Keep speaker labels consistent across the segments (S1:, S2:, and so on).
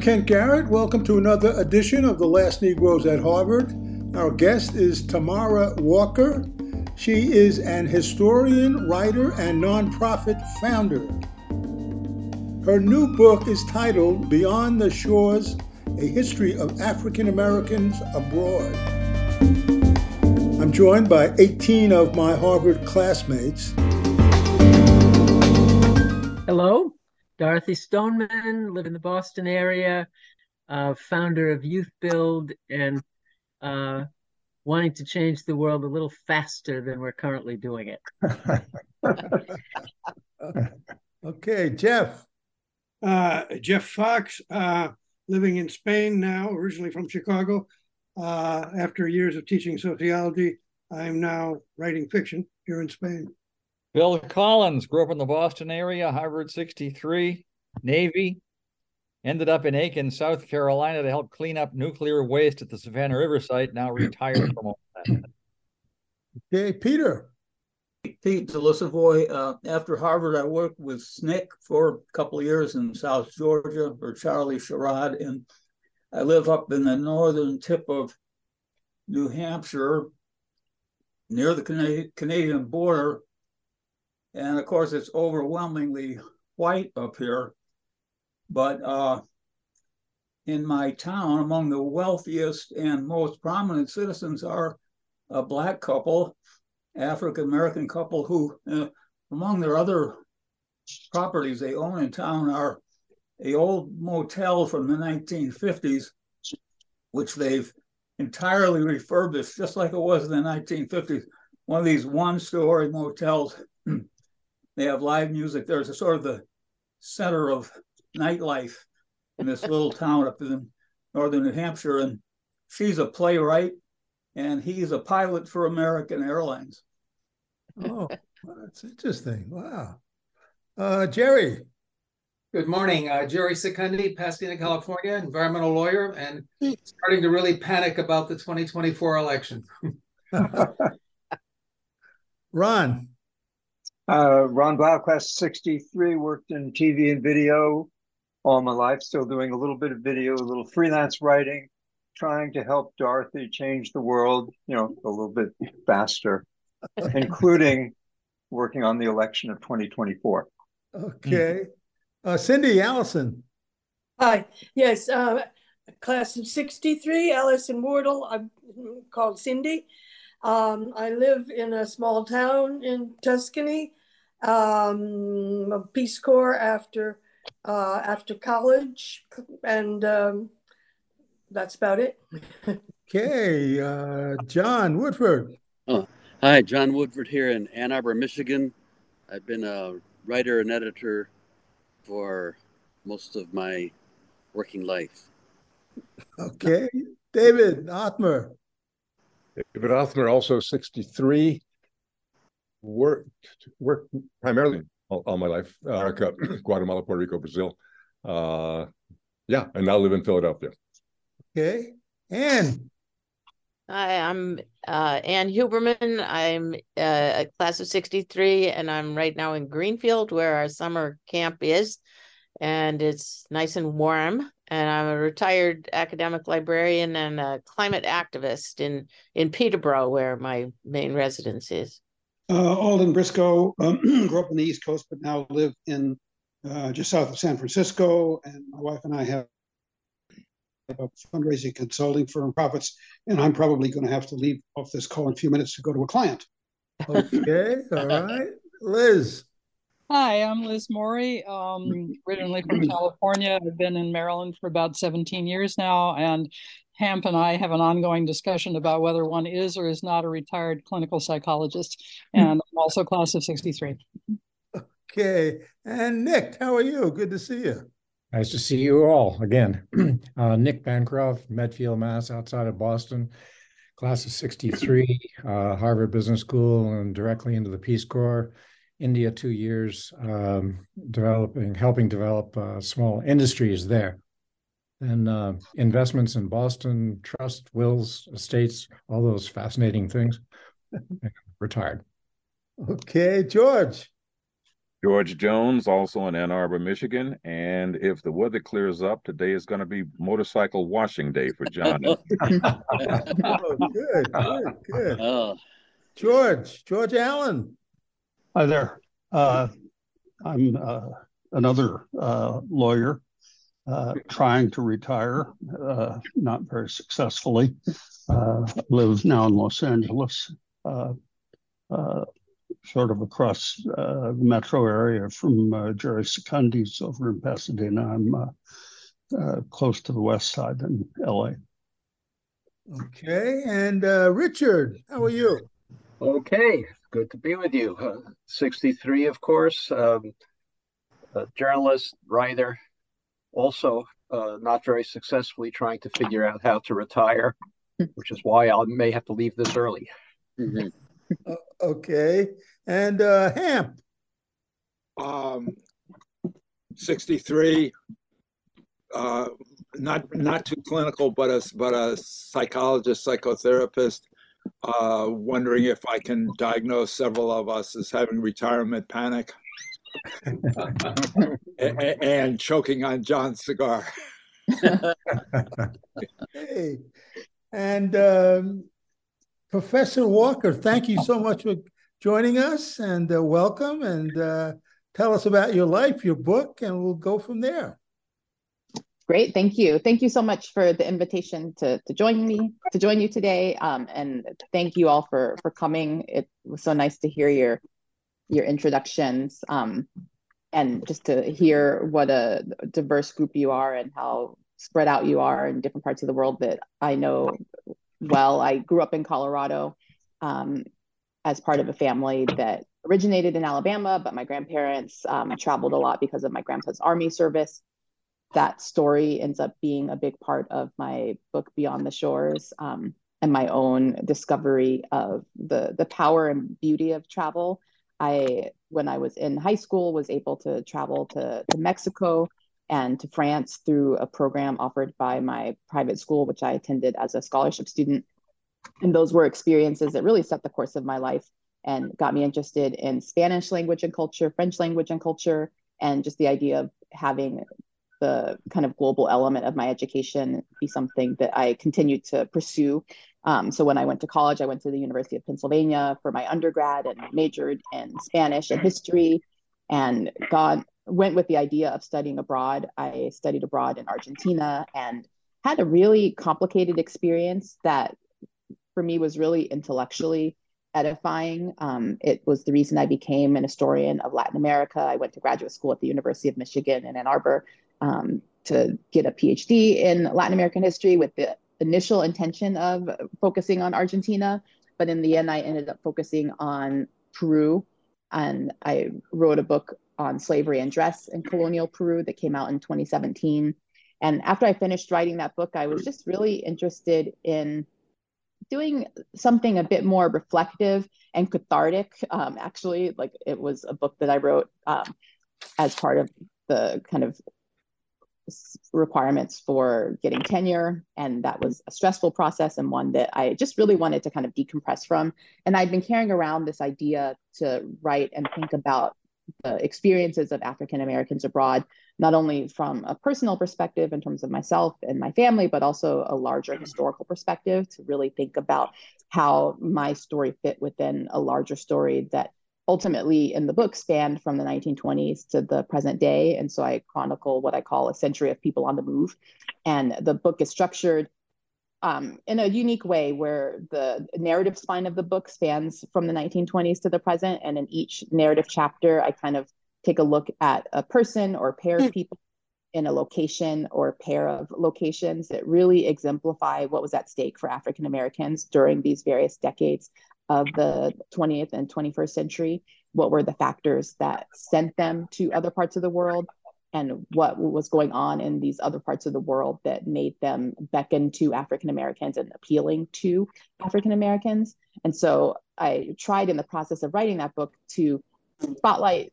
S1: I'm Kent Garrett. Welcome to another edition of The Last Negroes at Harvard. Our guest is Tamara Walker. She is an historian, writer, and nonprofit founder. Her new book is titled Beyond the Shores A History of African Americans Abroad. I'm joined by 18 of my Harvard classmates.
S2: Hello, Dorothy Stoneman, live in the Boston area, uh, founder of Youth Build, and uh, wanting to change the world a little faster than we're currently doing it.
S1: okay, Jeff.
S3: Uh, Jeff Fox, uh, living in Spain now, originally from Chicago. Uh, after years of teaching sociology, I'm now writing fiction here in Spain.
S4: Bill Collins grew up in the Boston area, Harvard 63, Navy, ended up in Aiken, South Carolina to help clean up nuclear waste at the Savannah River site, now retired from all that.
S1: Okay, Peter.
S5: Pete de Lissovoy. Uh, after Harvard, I worked with SNCC for a couple of years in South Georgia for Charlie Sherrod, and I live up in the northern tip of New Hampshire, near the Canadian border. And of course, it's overwhelmingly white up here. But uh, in my town, among the wealthiest and most prominent citizens are a black couple, African American couple, who, uh, among their other properties they own in town, are a old motel from the 1950s, which they've entirely refurbished, just like it was in the 1950s. One of these one-story motels. they have live music. There's a sort of the center of nightlife in this little town up in northern New Hampshire. And she's a playwright and he's a pilot for American Airlines.
S1: Oh, that's interesting. Wow. Uh, Jerry.
S6: Good morning. Uh, Jerry Secundi, Pasadena, California, environmental lawyer, and starting to really panic about the 2024 election.
S1: Ron.
S7: Uh, Ron Blau, class 63, worked in TV and video all my life, still doing a little bit of video, a little freelance writing, trying to help Dorothy change the world, you know, a little bit faster, including working on the election of 2024.
S1: Okay. Uh, Cindy Allison.
S8: Hi. Yes. Uh, class of 63, Allison Wardle. I'm called Cindy. Um, I live in a small town in Tuscany. Um, Peace Corps after uh, after college, and um, that's about it.
S1: okay, uh, John Woodford.
S9: Oh, hi, John Woodford here in Ann Arbor, Michigan. I've been a writer and editor for most of my working life.
S1: Okay, David Othmer.
S10: David Othmer, also 63, worked worked primarily all, all my life, America, Guatemala, Puerto Rico, Brazil. Uh, yeah, and now live in Philadelphia.
S1: Okay, Anne.
S11: Hi, I'm uh, Ann Huberman. I'm uh, a class of 63, and I'm right now in Greenfield, where our summer camp is. And it's nice and warm. And I'm a retired academic librarian and a climate activist in, in Peterborough, where my main residence is.
S3: Uh, Alden Briscoe um, grew up on the East Coast, but now live in uh, just south of San Francisco. And my wife and I have a fundraising consulting firm, Profits, and I'm probably going to have to leave off this call in a few minutes to go to a client.
S1: Okay, all right. Liz.
S12: Hi, I'm Liz Morey, um, originally from California. I've been in Maryland for about 17 years now, and Hamp and I have an ongoing discussion about whether one is or is not a retired clinical psychologist, and I'm also class of 63.
S1: Okay, and Nick, how are you? Good to see you.
S13: Nice to see you all again. Uh, Nick Bancroft, Medfield, Mass, outside of Boston, class of 63, uh, Harvard Business School, and directly into the Peace Corps. India, two years, um, developing, helping develop uh, small industries there. And uh, investments in Boston, trust, wills, estates, all those fascinating things. Retired.
S1: Okay, George.
S14: George Jones, also in Ann Arbor, Michigan. And if the weather clears up, today is going to be motorcycle washing day for John.
S1: oh, good, good, good. Oh. George, George Allen.
S15: Hi there. Uh, I'm uh, another uh, lawyer uh, trying to retire, uh, not very successfully. Uh, live now in Los Angeles, sort of across the metro area from Jerry Secundi's over in Pasadena. I'm close to the west side in LA.
S1: Okay, and Richard, how are you?
S16: Okay, good to be with you. Uh, 63, of course, um, journalist, writer, also uh, not very successfully trying to figure out how to retire, which is why I may have to leave this early.
S1: Mm-hmm. uh, okay, and uh, Hamp.
S17: Um, 63. Uh, not not too clinical, but a but a psychologist, psychotherapist uh, wondering if I can diagnose several of us as having retirement panic and, and, choking on John's cigar.
S1: hey, and um, Professor Walker, thank you so much for joining us and uh, welcome and uh, tell us about your life, your book, and we'll go from there.
S18: Great, thank you. Thank you so much for the invitation to, to join me, to join you today. Um, and thank you all for, for coming. It was so nice to hear your, your introductions um, and just to hear what a diverse group you are and how spread out you are in different parts of the world that I know well. I grew up in Colorado um, as part of a family that originated in Alabama, but my grandparents um, traveled a lot because of my grandpa's army service that story ends up being a big part of my book Beyond the Shores um, and my own discovery of the the power and beauty of travel. I when I was in high school was able to travel to, to Mexico and to France through a program offered by my private school, which I attended as a scholarship student. And those were experiences that really set the course of my life and got me interested in Spanish language and culture, French language and culture, and just the idea of having the kind of global element of my education be something that I continued to pursue. Um, so when I went to college, I went to the University of Pennsylvania for my undergrad and majored in Spanish and history, and got went with the idea of studying abroad. I studied abroad in Argentina and had a really complicated experience that for me was really intellectually edifying. Um, it was the reason I became an historian of Latin America. I went to graduate school at the University of Michigan in Ann Arbor um, to get a PhD in Latin American history with the initial intention of focusing on Argentina. But in the end, I ended up focusing on Peru. And I wrote a book on slavery and dress in colonial Peru that came out in 2017. And after I finished writing that book, I was just really interested in doing something a bit more reflective and cathartic. Um, actually, like it was a book that I wrote um, as part of the kind of requirements for getting tenure. And that was a stressful process and one that I just really wanted to kind of decompress from. And I'd been carrying around this idea to write and think about the experiences of African Americans abroad, not only from a personal perspective in terms of myself and my family, but also a larger mm-hmm. historical perspective to really think about how my story fit within a larger story that ultimately in the book spanned from the 1920s to the present day. And so I chronicle what I call a century of people on the move. And the book is structured um, in a unique way where the narrative spine of the book spans from the 1920s to the present. And in each narrative chapter, I kind of take a look at a person or pair of hmm. people in a location or pair of locations that really exemplify what was at stake for African Americans during these various decades of the 20th and 21st century what were the factors that sent them to other parts of the world and what was going on in these other parts of the world that made them beckon to African Americans and appealing to African Americans. And so I tried in the process of writing that book to spotlight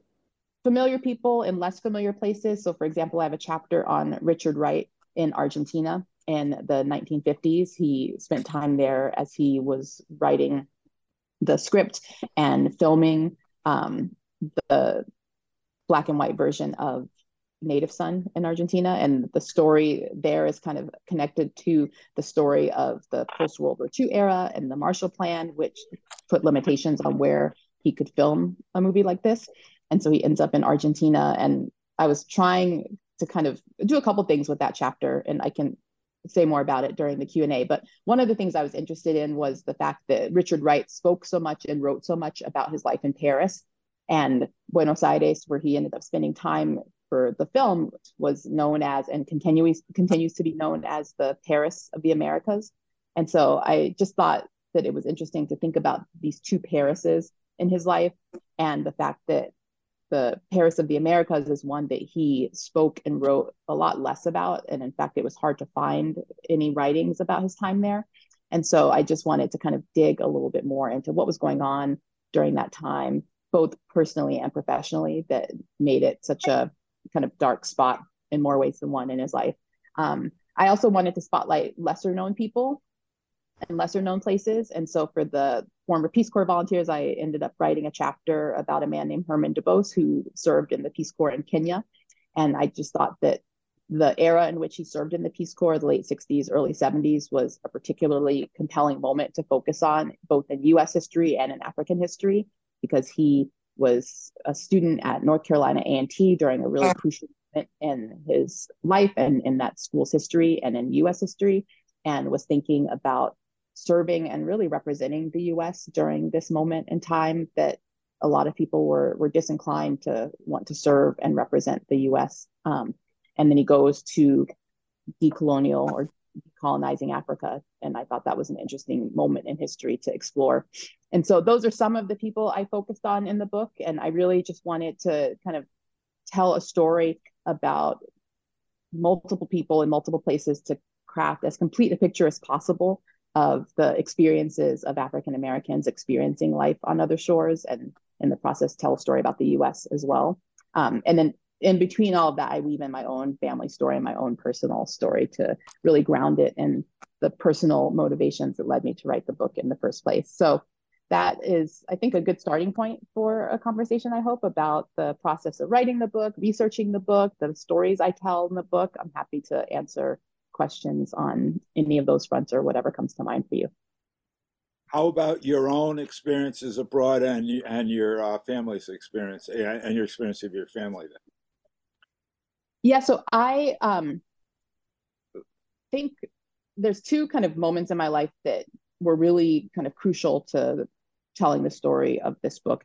S18: familiar people in less familiar places. So, for example, I have a chapter on Richard Wright in Argentina in the 1950s. He spent time there as he was writing the script and filming um, the black and white version of Native Son in Argentina. And the story there is kind of connected to the story of the post World War II era and the Marshall Plan, which put limitations on where he could film a movie like this. And so he ends up in Argentina. And I was trying to kind of do a couple things with that chapter, and I can say more about it during the Q&A. But one of the things I was interested in was the fact that Richard Wright spoke so much and wrote so much about his life in Paris and Buenos Aires, where he ended up spending time for the film, was known as and continues continues to be known as the Paris of the Americas. And so I just thought that it was interesting to think about these two Parises in his life and the fact that the Paris of the Americas is one that he spoke and wrote a lot less about. And in fact, it was hard to find any writings about his time there. And so I just wanted to kind of dig a little bit more into what was going on during that time, both personally and professionally, that made it such a kind of dark spot in more ways than one in his life. Um, I also wanted to spotlight lesser known people and lesser known places. And so for the former Peace Corps volunteers, I ended up writing a chapter about a man named Herman DuBose who served in the Peace Corps in Kenya. And I just thought that the era in which he served in the Peace Corps, the late 60s, early 70s, was a particularly compelling moment to focus on, both in US history and in African history, because he was a student at North Carolina A&T during a really crucial moment in his life and in that school's history and in US history, and was thinking about serving and really representing the US during this moment in time that a lot of people were were disinclined to want to serve and represent the US. Um, and then he goes to decolonial or colonizing Africa. And I thought that was an interesting moment in history to explore. And so those are some of the people I focused on in the book. And I really just wanted to kind of tell a story about multiple people in multiple places to craft as complete a picture as possible of the experiences of African Americans experiencing life on other shores and in the process tell a story about the US as well. Um, and then in between all of that, I weave in my own family story and my own personal story to really ground it in the personal motivations that led me to write the book in the first place. So that is, I think, a good starting point for a conversation, I hope, about the process of writing the book, researching the book, the stories I tell in the book. I'm happy to answer questions on any of those fronts or whatever comes to mind for you.
S17: How about your own experiences abroad and and your uh, family's experience and your experience of your family then?
S18: Yeah, so I um, think there's two kind of moments in my life that were really kind of crucial to telling the story of this book.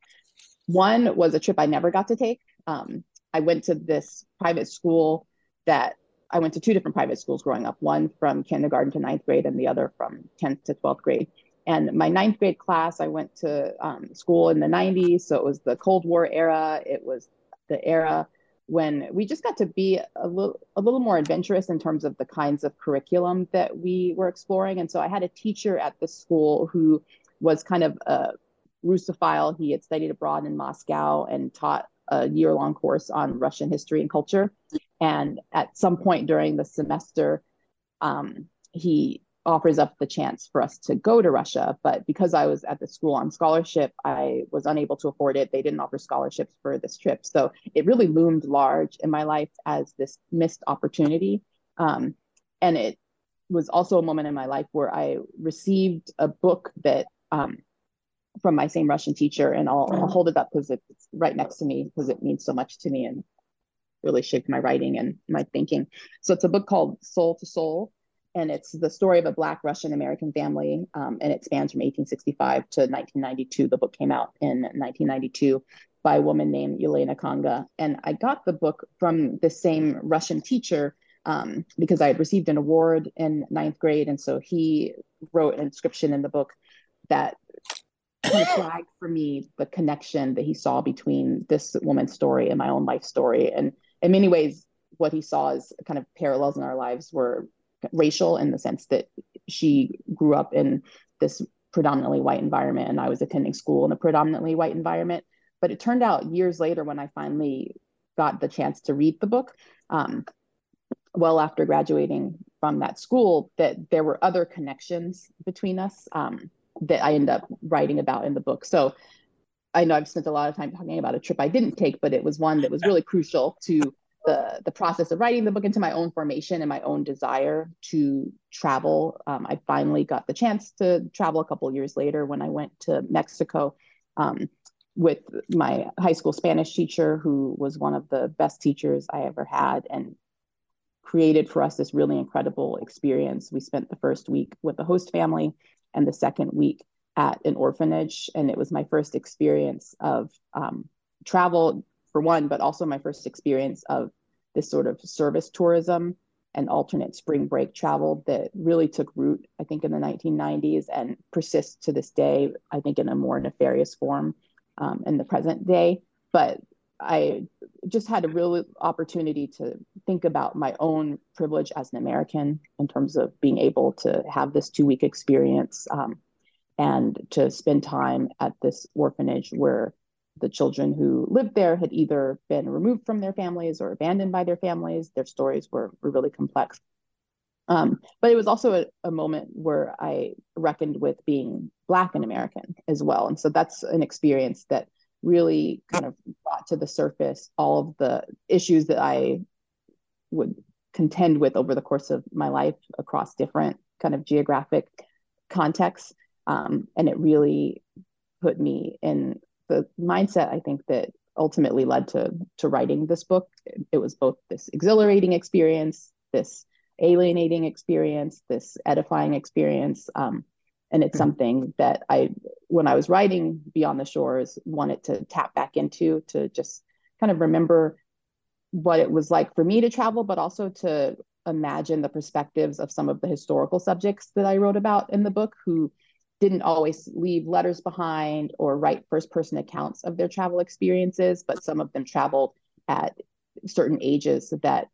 S18: One was a trip I never got to take. Um, I went to this private school that I went to two different private schools growing up, one from kindergarten to ninth grade and the other from 10th to 12th grade. And my ninth grade class, I went to um, school in the 90s. So it was the Cold War era. It was the era when we just got to be a little, a little more adventurous in terms of the kinds of curriculum that we were exploring. And so I had a teacher at the school who was kind of a Russophile. He had studied abroad in Moscow and taught a year long course on Russian history and culture. And at some point during the semester, um, he offers up the chance for us to go to Russia. But because I was at the school on scholarship, I was unable to afford it. They didn't offer scholarships for this trip. So it really loomed large in my life as this missed opportunity. Um, and it was also a moment in my life where I received a book that um, from my same Russian teacher, and I'll, I'll hold it up because it's right next to me because it means so much to me. And really shaped my writing and my thinking. So it's a book called Soul to Soul, and it's the story of a Black Russian American family, um, and it spans from 1865 to 1992. The book came out in 1992 by a woman named Yelena Khanga, and I got the book from the same Russian teacher um, because I had received an award in ninth grade, and so he wrote an inscription in the book that kind of flagged for me the connection that he saw between this woman's story and my own life story, and in many ways, what he saw as kind of parallels in our lives were racial in the sense that she grew up in this predominantly white environment and I was attending school in a predominantly white environment. But it turned out years later when I finally got the chance to read the book, um, well after graduating from that school, that there were other connections between us um, that I end up writing about in the book. So I know I've spent a lot of time talking about a trip I didn't take, but it was one that was really crucial to the the process of writing the book into my own formation and my own desire to travel. Um, I finally got the chance to travel a couple years later when I went to Mexico um, with my high school Spanish teacher, who was one of the best teachers I ever had, and created for us this really incredible experience. We spent the first week with the host family and the second week at an orphanage, and it was my first experience of um, travel for one, but also my first experience of this sort of service tourism and alternate spring break travel that really took root, I think, in the 1990s and persists to this day, I think, in a more nefarious form um, in the present day. But I just had a real opportunity to think about my own privilege as an American in terms of being able to have this two week experience um, and to spend time at this orphanage where the children who lived there had either been removed from their families or abandoned by their families. Their stories were, were really complex. Um, but it was also a, a, moment where I reckoned with being Black and American as well. And so that's an experience that really kind of brought to the surface all of the issues that I would contend with over the course of my life across different kind of geographic contexts. Um, and it really put me in the mindset I think that ultimately led to to writing this book. It was both this exhilarating experience, this alienating experience, this edifying experience. Um, and it's hmm. something that I, when I was writing Beyond the Shores, wanted to tap back into to just kind of remember what it was like for me to travel, but also to imagine the perspectives of some of the historical subjects that I wrote about in the book who didn't always leave letters behind or write first person accounts of their travel experiences, but some of them traveled at certain ages that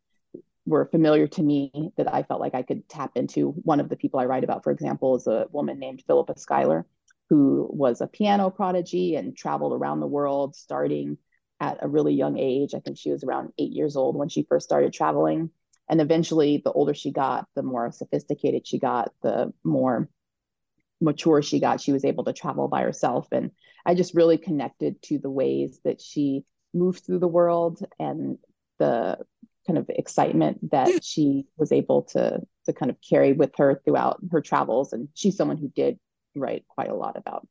S18: were familiar to me that I felt like I could tap into. One of the people I write about, for example, is a woman named Philippa Schuyler, who was a piano prodigy and traveled around the world starting at a really young age. I think she was around eight years old when she first started traveling. And eventually, the older she got, the more sophisticated she got, the more mature she got, she was able to travel by herself. And I just really connected to the ways that she moved through the world and the kind of excitement that she was able to to kind of carry with her throughout her travels. And she's someone who did write quite a lot about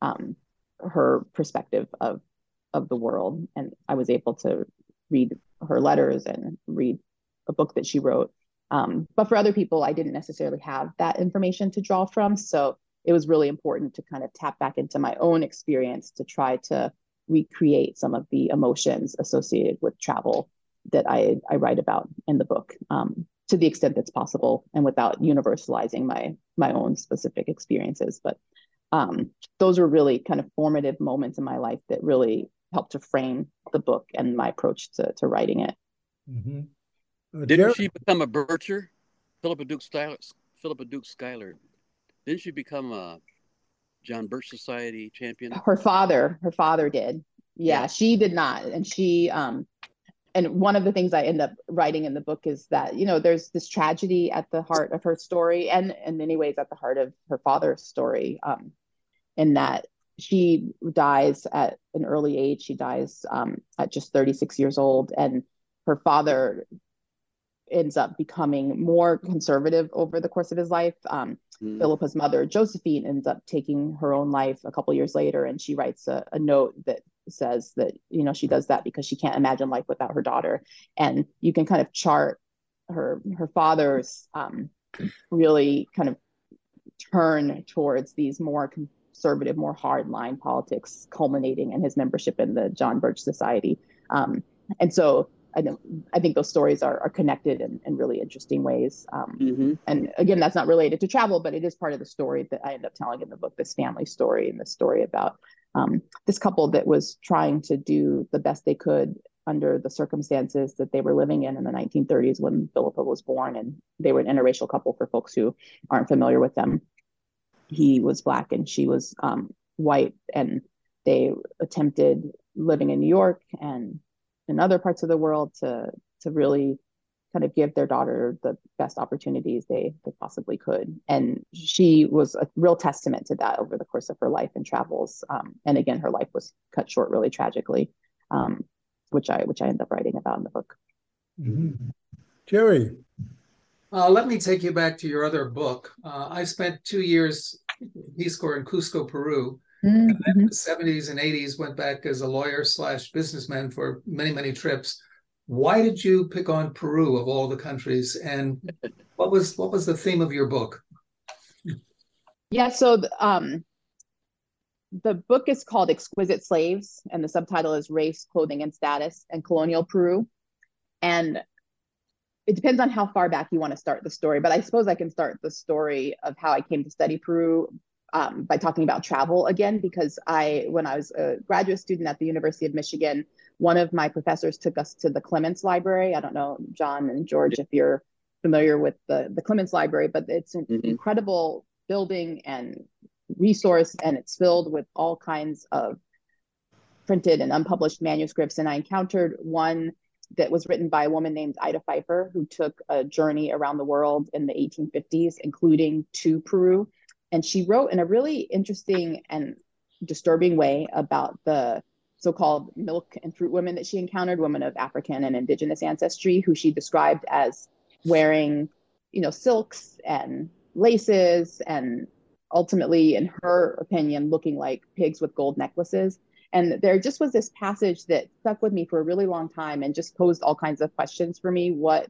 S18: um, her perspective of of the world. And I was able to read her letters and read a book that she wrote. Um, but for other people, I didn't necessarily have that information to draw from. So it was really important to kind of tap back into my own experience to try to recreate some of the emotions associated with travel that I, I write about in the book um, to the extent that's possible and without universalizing my my own specific experiences. But um, those were really kind of formative moments in my life that really helped to frame the book and my approach to, to writing it.
S9: Mm-hmm. Uh, Didn't she become a bircher? Philippa Duke Schuyler, Philippa Duke Schuyler. Didn't she become a John Birch Society champion?
S18: Her father, her father did. Yeah, yeah, she did not, and she um and one of the things I end up writing in the book is that you know there's this tragedy at the heart of her story, and in many ways at the heart of her father's story, um, in that she dies at an early age. She dies um, at just 36 years old, and her father ends up becoming more conservative over the course of his life. Um, mm. Philippa's mother, Josephine, ends up taking her own life a couple years later, and she writes a, a note that says that you know she does that because she can't imagine life without her daughter and you can kind of chart her her father's um, really kind of turn towards these more conservative more hardline politics culminating in his membership in the john birch society um, and so I think I think those stories are, are connected in, in really interesting ways. Um, mm-hmm. And again, that's not related to travel, but it is part of the story that I end up telling in the book. This family story and the story about um, this couple that was trying to do the best they could under the circumstances that they were living in in the 1930s when Philippa was born, and they were an interracial couple for folks who aren't familiar with them. He was black and she was um, white, and they attempted living in New York and in other parts of the world to to really kind of give their daughter the best opportunities they, they possibly could. And she was a real testament to that over the course of her life and travels. Um, and again, her life was cut short really tragically, um, which I which I end up writing about in the book.
S1: Mm-hmm. Jerry.
S6: Uh, let me take you back to your other book. Uh, I spent two years Peace Corps in Cusco, Peru. Mm-hmm. And then in the 70s and 80s went back as a lawyer slash businessman for many, many trips why did you pick on Peru of all the countries, and what was what was the theme of your book?
S18: Yeah, so um, the book is called Exquisite Slaves, and the subtitle is Race, Clothing, and Status in Colonial Peru. And it depends on how far back you want to start the story, but I suppose I can start the story of how I came to study Peru um, by talking about travel again, because I, when I was a graduate student at the University of Michigan, one of my professors took us to the Clements Library. I don't know, John and George, if you're familiar with the, the Clements Library, but it's an mm-hmm. incredible building and resource, and it's filled with all kinds of printed and unpublished manuscripts. And I encountered one that was written by a woman named Ida Pfeiffer, who took a journey around the world in the 1850s, including to Peru. And she wrote in a really interesting and disturbing way about the so-called milk and fruit women that she encountered, women of African and indigenous ancestry, who she described as wearing, you know, silks and laces and ultimately, in her opinion, looking like pigs with gold necklaces. And there just was this passage that stuck with me for a really long time and just posed all kinds of questions for me. What,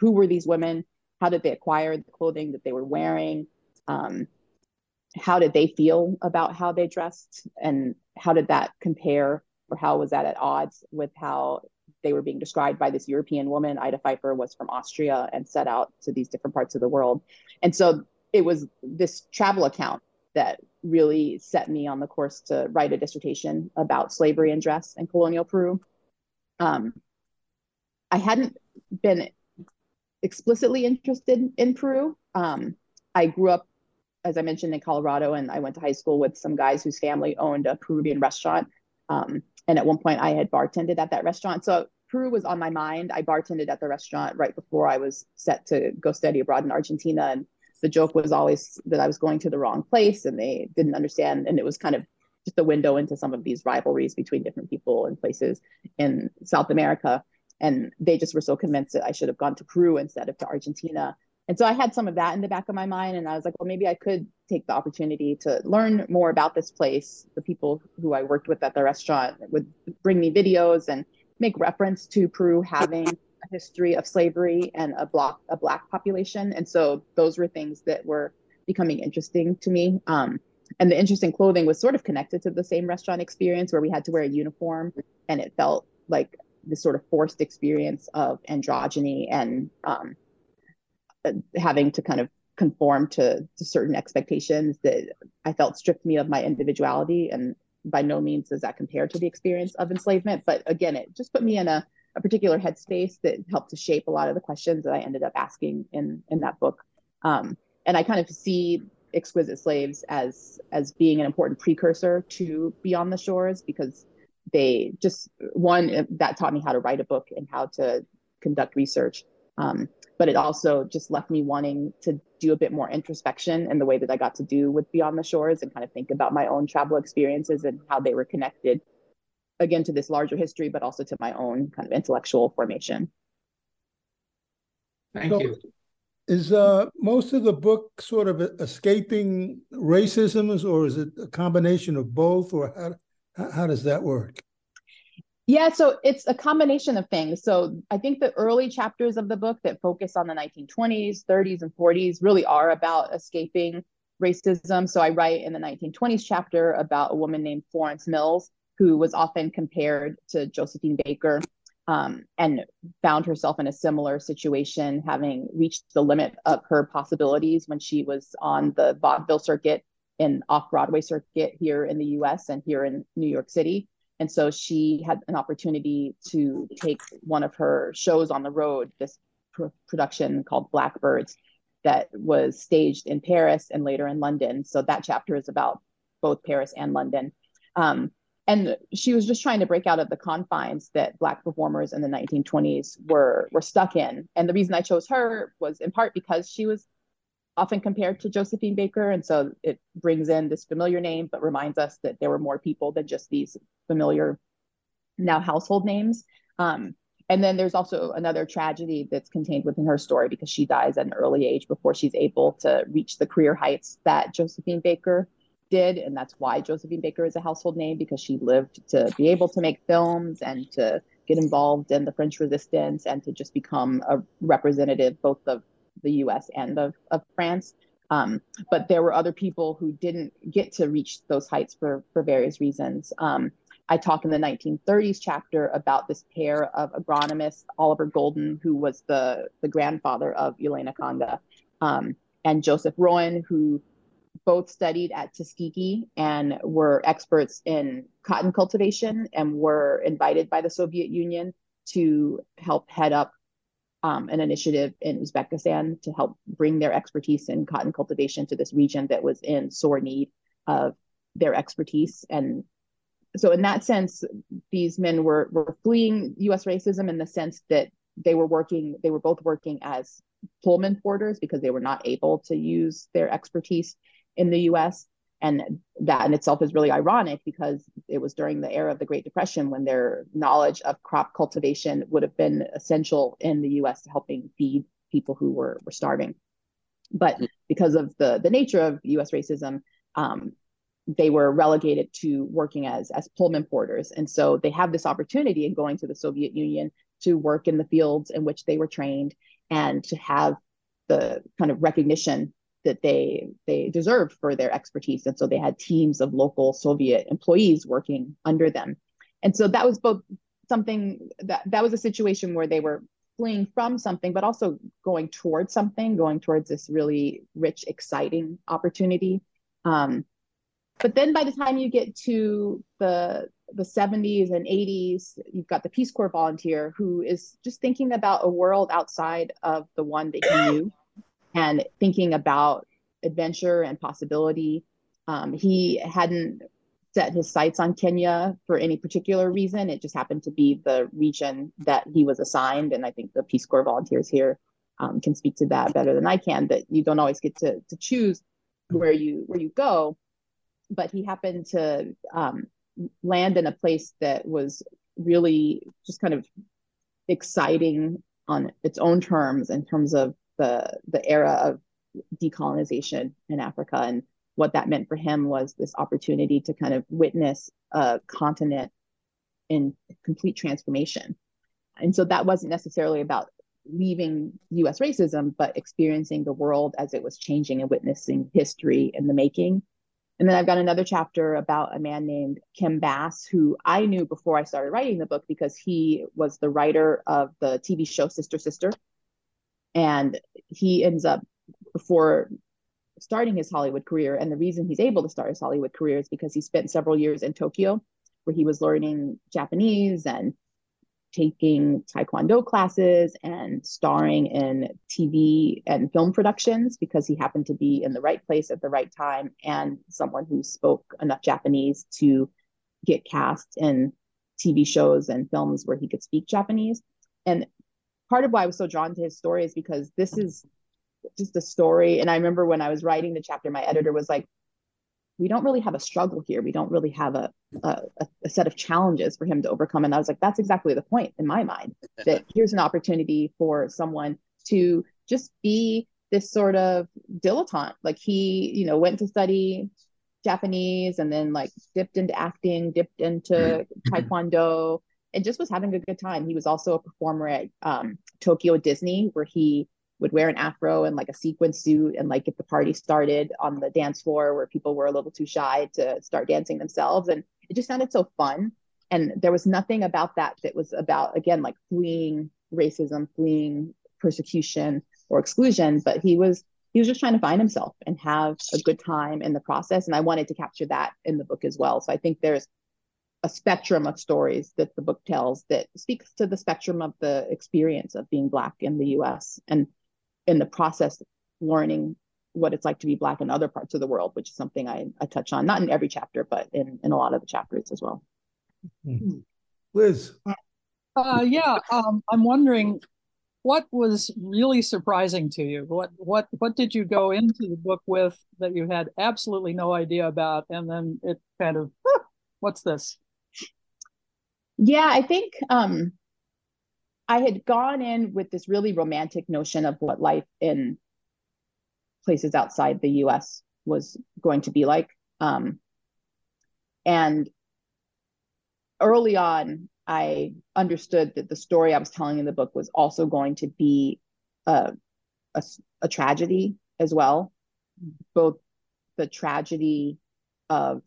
S18: who were these women? How did they acquire the clothing that they were wearing? Um, how did they feel about how they dressed and how did that compare or how was that at odds with how they were being described by this European woman? Ida Pfeiffer was from Austria and set out to these different parts of the world. And so it was this travel account that really set me on the course to write a dissertation about slavery and dress in colonial Peru. Um, I hadn't been explicitly interested in Peru. Um, I grew up as I mentioned, in Colorado, and I went to high school with some guys whose family owned a Peruvian restaurant. Um, and at one point, I had bartended at that restaurant. So Peru was on my mind. I bartended at the restaurant right before I was set to go study abroad in Argentina. And the joke was always that I was going to the wrong place and they didn't understand. And it was kind of just a window into some of these rivalries between different people and places in South America. And they just were so convinced that I should have gone to Peru instead of to Argentina and so I had some of that in the back of my mind. And I was like, well, maybe I could take the opportunity to learn more about this place. The people who I worked with at the restaurant would bring me videos and make reference to Peru having a history of slavery and a black a black population. And so those were things that were becoming interesting to me. Um, and the interesting clothing was sort of connected to the same restaurant experience where we had to wear a uniform and it felt like this sort of forced experience of androgyny and um, having to kind of conform to, to certain expectations that I felt stripped me of my individuality. And by no means does that compare to the experience of enslavement. But again, it just put me in a, a particular headspace that helped to shape a lot of the questions that I ended up asking in, in that book. Um, and I kind of see exquisite slaves as as being an important precursor to beyond the shores because they just one that taught me how to write a book and how to conduct research um, but it also just left me wanting to do a bit more introspection in the way that I got to do with Beyond the Shores and kind of think about my own travel experiences and how they were connected again to this larger history, but also to my own kind of intellectual formation.
S6: Thank so, you.
S1: Is uh, most of the book sort of escaping racisms, or is it a combination of both, or how, how does that work?
S18: Yeah, so it's a combination of things. So I think the early chapters of the book that focus on the 1920s, 30s, and 40s really are about escaping racism. So I write in the 1920s chapter about a woman named Florence Mills, who was often compared to Josephine Baker um, and found herself in a similar situation, having reached the limit of her possibilities when she was on the vaudeville circuit and off Broadway circuit here in the US and here in New York City. And so she had an opportunity to take one of her shows on the road, this pr- production called Blackbirds, that was staged in Paris and later in London. So that chapter is about both Paris and London. Um, and she was just trying to break out of the confines that black performers in the 1920s were were stuck in and the reason i chose her was in part because she was often compared to josephine baker and so it brings in this familiar name but reminds us that there were more people than just these familiar now household names. Um, and then there's also another tragedy that's contained within her story because she dies at an early age before she's able to reach the career heights that josephine baker did and that's why josephine baker is a household name because she lived to be able to make films and to get involved in the french resistance and to just become a representative both of the us and of, of france. Um, but there were other people who didn't get to reach those heights for for various reasons. Um, i talk in the 1930s chapter about this pair of agronomists oliver golden who was the the grandfather of Elena Khanga um, and joseph rowan who both studied at Tuskegee and were experts in cotton cultivation and were invited by the Soviet Union to help head up um, an initiative in Uzbekistan to help bring their expertise in cotton cultivation to this region that was in sore need of their expertise. And so, in that sense, these men were were fleeing U.S. racism in the sense that they were working. They were both working as Pullman porters because they were not able to use their expertise in the US. And that in itself is really ironic because it was during the era of the Great Depression when their knowledge of crop cultivation would have been essential in the US to helping feed people who were, were starving. But because of the, the nature of US racism, um, they were relegated to working as as Pullman porters, and so they have this opportunity in going to the Soviet Union to work in the fields in which they were trained and to have the kind of recognition that they they deserved for their expertise. And so they had teams of local soviet employees working under them. And so that was both something that that was a situation where they were fleeing from something but also going towards something going towards this really rich exciting opportunity. Um, but then by the time you get to the the 70s and 80s you've got the peace corps volunteer who is just thinking about a world outside of the one that he knew and thinking about adventure and possibility. Um, he hadn't set his sights on Kenya for any particular reason. It just happened to be the region that he was assigned. And I think the Peace Corps volunteers here um, can speak to that better than I can, that you don't always get to, to choose where you where you go. But he happened to um, land in a place that was really just kind of exciting on its own terms in terms of the the era of decolonization in Africa and what that meant for him was this opportunity to kind of witness a continent in complete transformation. And so that wasn't necessarily about leaving US racism, but experiencing the world as it was changing and witnessing history in the making. And then I've got another chapter about a man named Kim Bass, who I knew before I started writing the book because he was the writer of the TV show Sister Sister, and he ends up before starting his Hollywood career. And the reason he's able to start his Hollywood career is because he spent several years in Tokyo, where he was learning Japanese and taking taekwondo classes and starring in TV and film productions because he happened to be in the right place at the right time and someone who spoke enough Japanese to get cast in TV shows and films where he could speak Japanese. And part of why I was so drawn to his story is because this is just a story. And I remember when I was writing the chapter, my editor was like, we don't really have a struggle here. We don't really have a, a, a set of challenges for him to overcome. And I was like, that's exactly the point in my mind that here's an opportunity for someone to just be this sort of dilettante. Like he, you know, went to study Japanese and then like dipped into acting, dipped into mm-hmm. Taekwondo, and just was having a good time. He was also a performer at um, Tokyo Disney, where he would wear an afro and like a sequin suit and like get the party started on the dance floor where people were a little too shy to start dancing themselves. And it just sounded so fun. And there was nothing about that that was about, again, like fleeing racism, fleeing persecution or exclusion, but he was he was just trying to find himself and have a good time in the process. And I wanted to capture that in the book as well. So I think there's a spectrum of stories that the book tells that speaks to the spectrum of the experience of being black in the US and in the process learning what it's like to be black in other parts of the world which is something I, I touch on not in every chapter but in, in a lot of the chapters as well
S1: Liz.
S12: Uh, yeah, um, I'm wondering what was really surprising to you. What what what did you go into the book with that you had absolutely no idea about, and then it kind of, what's this?
S18: Yeah, I think um, I had gone in with this really romantic notion of what life in places outside the U.S. was going to be like, um, and early on, I understood that the story I was telling in the book was also going to be a, a, a tragedy as well, both the tragedy of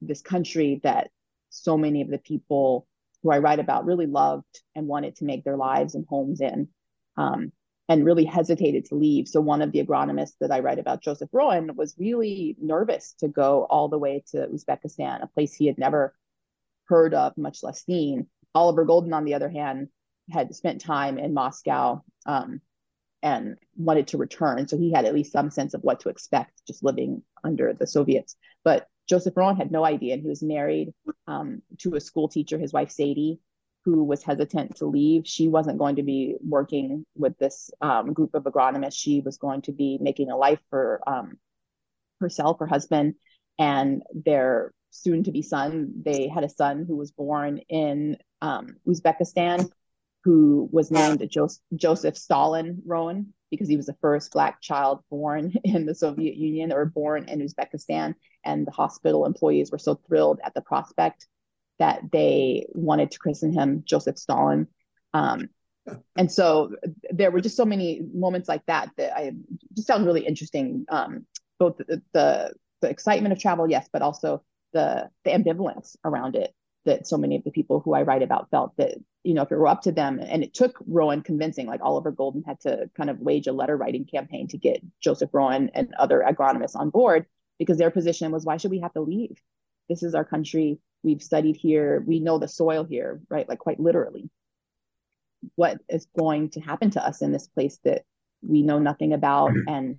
S18: this country that so many of the people who I write about really loved and wanted to make their lives and homes in, um, and really hesitated to leave. So one of the agronomists that I write about, Joseph Roane, was really nervous to go all the way to Uzbekistan, a place he had never heard of, much less seen. Oliver Golden, on the other hand, had spent time in Moscow um, and wanted to return. So he had at least some sense of what to expect just living under the Soviets. But Joseph Roane had no idea. And he was married um, to a school teacher, his wife Sadie, who was hesitant to leave. She wasn't going to be working with this um, group of agronomists. She was going to be making a life for um, herself, her husband, and their soon to be son. They had a son who was born in um, Uzbekistan who was named Joseph, Joseph Stalin Roane because he was the first Black child born in the Soviet Union or born in Uzbekistan. And the hospital employees were so thrilled at the prospect that they wanted to christen him Joseph Stalin. Um, and so there were just so many moments like that that I just found really interesting. Um, both the, the, the excitement of travel, yes, but also the the ambivalence around it that so many of the people who I write about felt that you know if it were up to them and it took Rowan convincing like Oliver Golden had to kind of wage a letter writing campaign to get Joseph Roane and other agronomists on board because their position was why should we have to leave? This is our country. We've studied here. We know the soil here right? Like quite literally. What is going to happen to us in this place that we know nothing about mm-hmm. and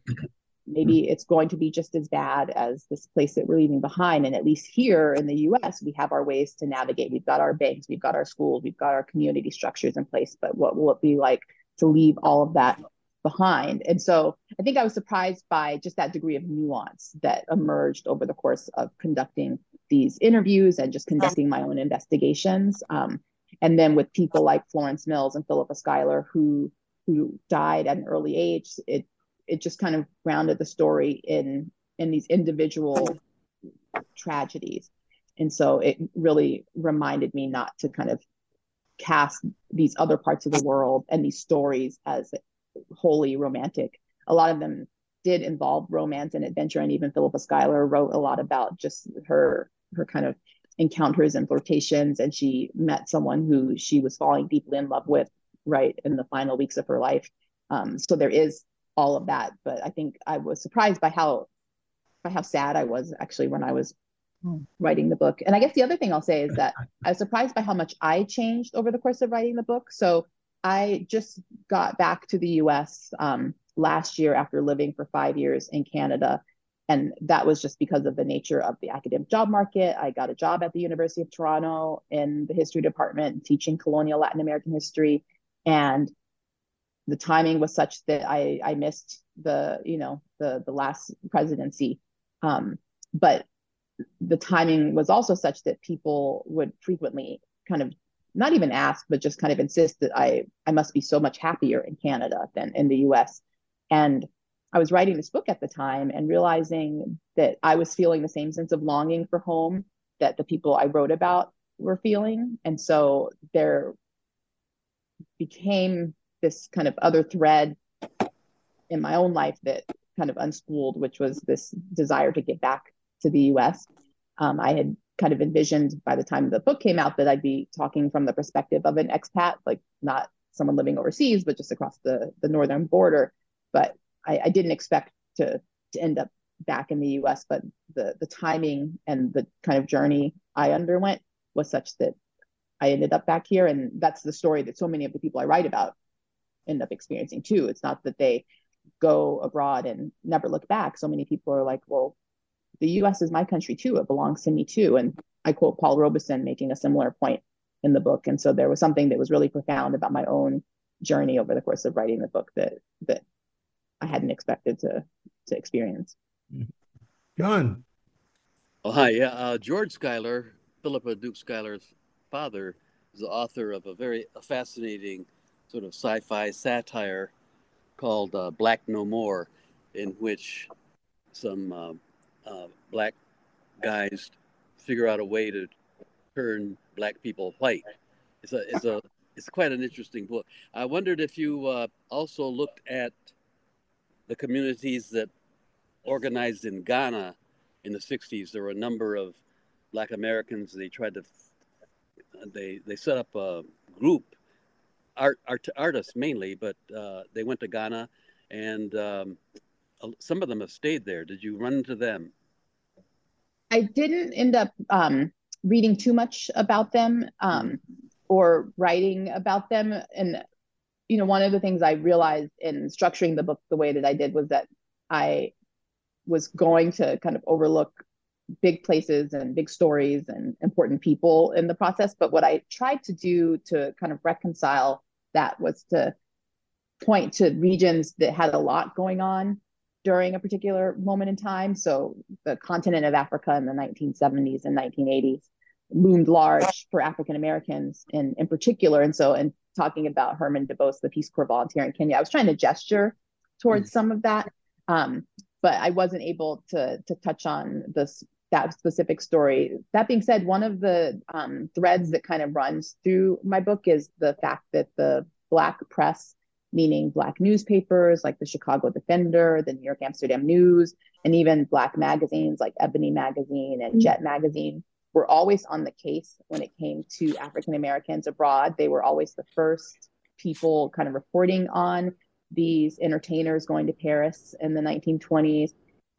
S18: maybe it's going to be just as bad as this place that we're leaving behind. And at least here in the us we have our ways to navigate. We've got our banks we've got our schools we've got our community structures in place but what will it be like to leave all of that behind? And so i think i was surprised by just that degree of nuance that emerged over the course of conducting these interviews and just conducting my own investigations. Um, and then with people like florence mills and philippa schuyler who who died at an early age it it just kind of grounded the story in in these individual tragedies. And so it really reminded me not to kind of cast these other parts of the world and these stories as wholly romantic. A lot of them did involve romance and adventure and even philippa schuyler wrote a lot about just her her kind of encounters and flirtations. And she met someone who she was falling deeply in love with right in the final weeks of her life. Um, so there is all of that. But I think I was surprised by how by how sad I was actually when I was writing the book. And I guess the other thing I'll say is that I was surprised by how much I changed over the course of writing the book. So I just got back to the US um, last year after living for five years in Canada. And that was just because of the nature of the academic job market. I got a job at the University of Toronto in the history department teaching colonial Latin American history. And the timing was such that I I missed the you know the the last presidency, um, but the timing was also such that people would frequently kind of not even ask but just kind of insist that I I must be so much happier in Canada than in the U.S. and I was writing this book at the time and realizing that I was feeling the same sense of longing for home that the people I wrote about were feeling, and so there became this kind of other thread in my own life that kind of unspooled, which was this desire to get back to the US. Um, I had kind of envisioned by the time the book came out that I'd be talking from the perspective of an expat, like not someone living overseas, but just across the, the northern border. But I, I didn't expect to, to end up back in the US, but the, the timing and the kind of journey I underwent was such that I ended up back here. And that's the story that so many of the people I write about end up experiencing too. It's not that they go abroad and never look back. So many people are like, well, the U.S. is my country too. It belongs to me too. And I quote Paul Robeson making a similar point in the book. And so there was something that was really profound about my own journey over the course of writing the book that that I hadn't expected to to experience.
S1: John.
S9: Oh hi, yeah. Uh, George Schuyler, Philippa Duke Schuyler's father, is the author of a very fascinating sort of sci-fi satire called uh, Black No More, in which some uh, uh, black guys figure out a way to turn black people white. It's a it's a it's quite an interesting book. I wondered if you uh, also looked at the communities that organized in Ghana in the '60s. There were a number of Black Americans. They tried to they they set up a group, art, art artists mainly, but uh, they went to Ghana, and um, some of them have stayed there. Did you run into them?
S18: I didn't end up um, reading too much about them um, or writing about them. And, you know, one of the things I realized in structuring the book the way that I did was that I was going to kind of overlook big places and big stories and important people in the process. But what I tried to do to kind of reconcile that was to point to regions that had a lot going on during a particular moment in time. So the continent of Africa in the 1970s and 1980s loomed large for African Americans in, in particular. And so in talking about Herman DeBose, the Peace Corps volunteer in Kenya, I was trying to gesture towards mm. some of that. Um, but I wasn't able to to touch on this that specific story. That being said, one of the um, threads that kind of runs through my book is the fact that the Black press meaning Black newspapers like the Chicago Defender, the New York Amsterdam News, and even Black magazines like Ebony Magazine and Jet Magazine were always on the case when it came to African Americans abroad. They were always the first people kind of reporting on these entertainers going to Paris in the 1920s.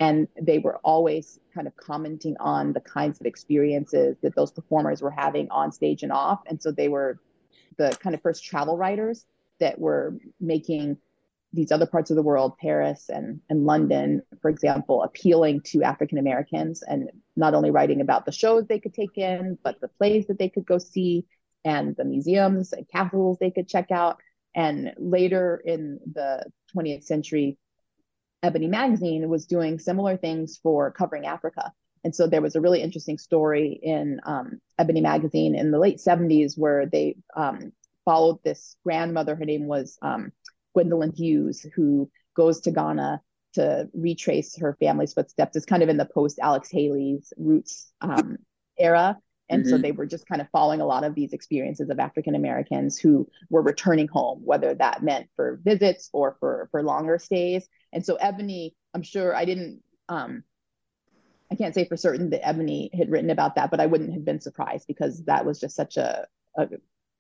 S18: And they were always kind of commenting on the kinds of experiences that those performers were having on stage and off. And so they were the kind of first travel writers that were making these other parts of the world, Paris and, and London, for example, appealing to African Americans and not only writing about the shows they could take in, but the plays that they could go see and the museums and castles they could check out. And later in the 20th century, Ebony Magazine was doing similar things for covering Africa. And so there was a really interesting story in um, Ebony Magazine in the late 70s where they um, followed this grandmother. Her name was um, Gwendolyn Hughes, who goes to Ghana to retrace her family's footsteps. It's kind of in the post Alex Haley's roots um, era. And mm-hmm. so they were just kind of following a lot of these experiences of African Americans who were returning home, whether that meant for visits or for for longer stays. And so Ebony, I'm sure I didn't um, I can't say for certain that Ebony had written about that, but I wouldn't have been surprised because that was just such a, a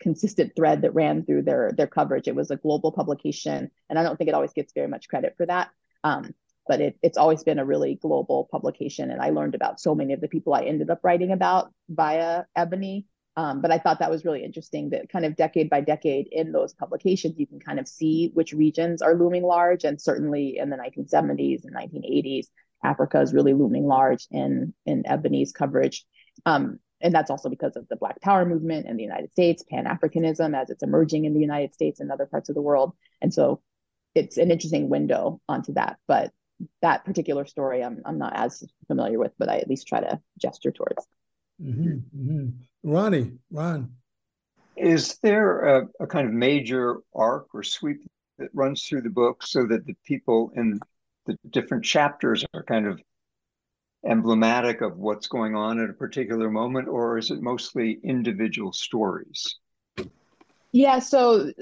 S18: consistent thread that ran through their their coverage. It was a global publication, and I don't think it always gets very much credit for that. Um, but it, it's always been a really global publication, and I learned about so many of the people I ended up writing about via Ebony. Um, but I thought that was really interesting that kind of decade by decade in those publications, you can kind of see which regions are looming large. And certainly in the 1970s and 1980s, Africa is really looming large in, in Ebony's coverage. Um, and that's also because of the Black Power movement in the United States, Pan Africanism as it's emerging in the United States and other parts of the world. And so it's an interesting window onto that. But that particular story, I'm, I'm not as familiar with, but I at least try to gesture towards.
S1: Mm-hmm, mm-hmm. Ronnie, Ron.
S7: Is there a, a kind of major arc or sweep that runs through the book so that the people in the different chapters are kind of emblematic of what's going on at a particular moment, or is it mostly individual stories?
S18: Yeah, so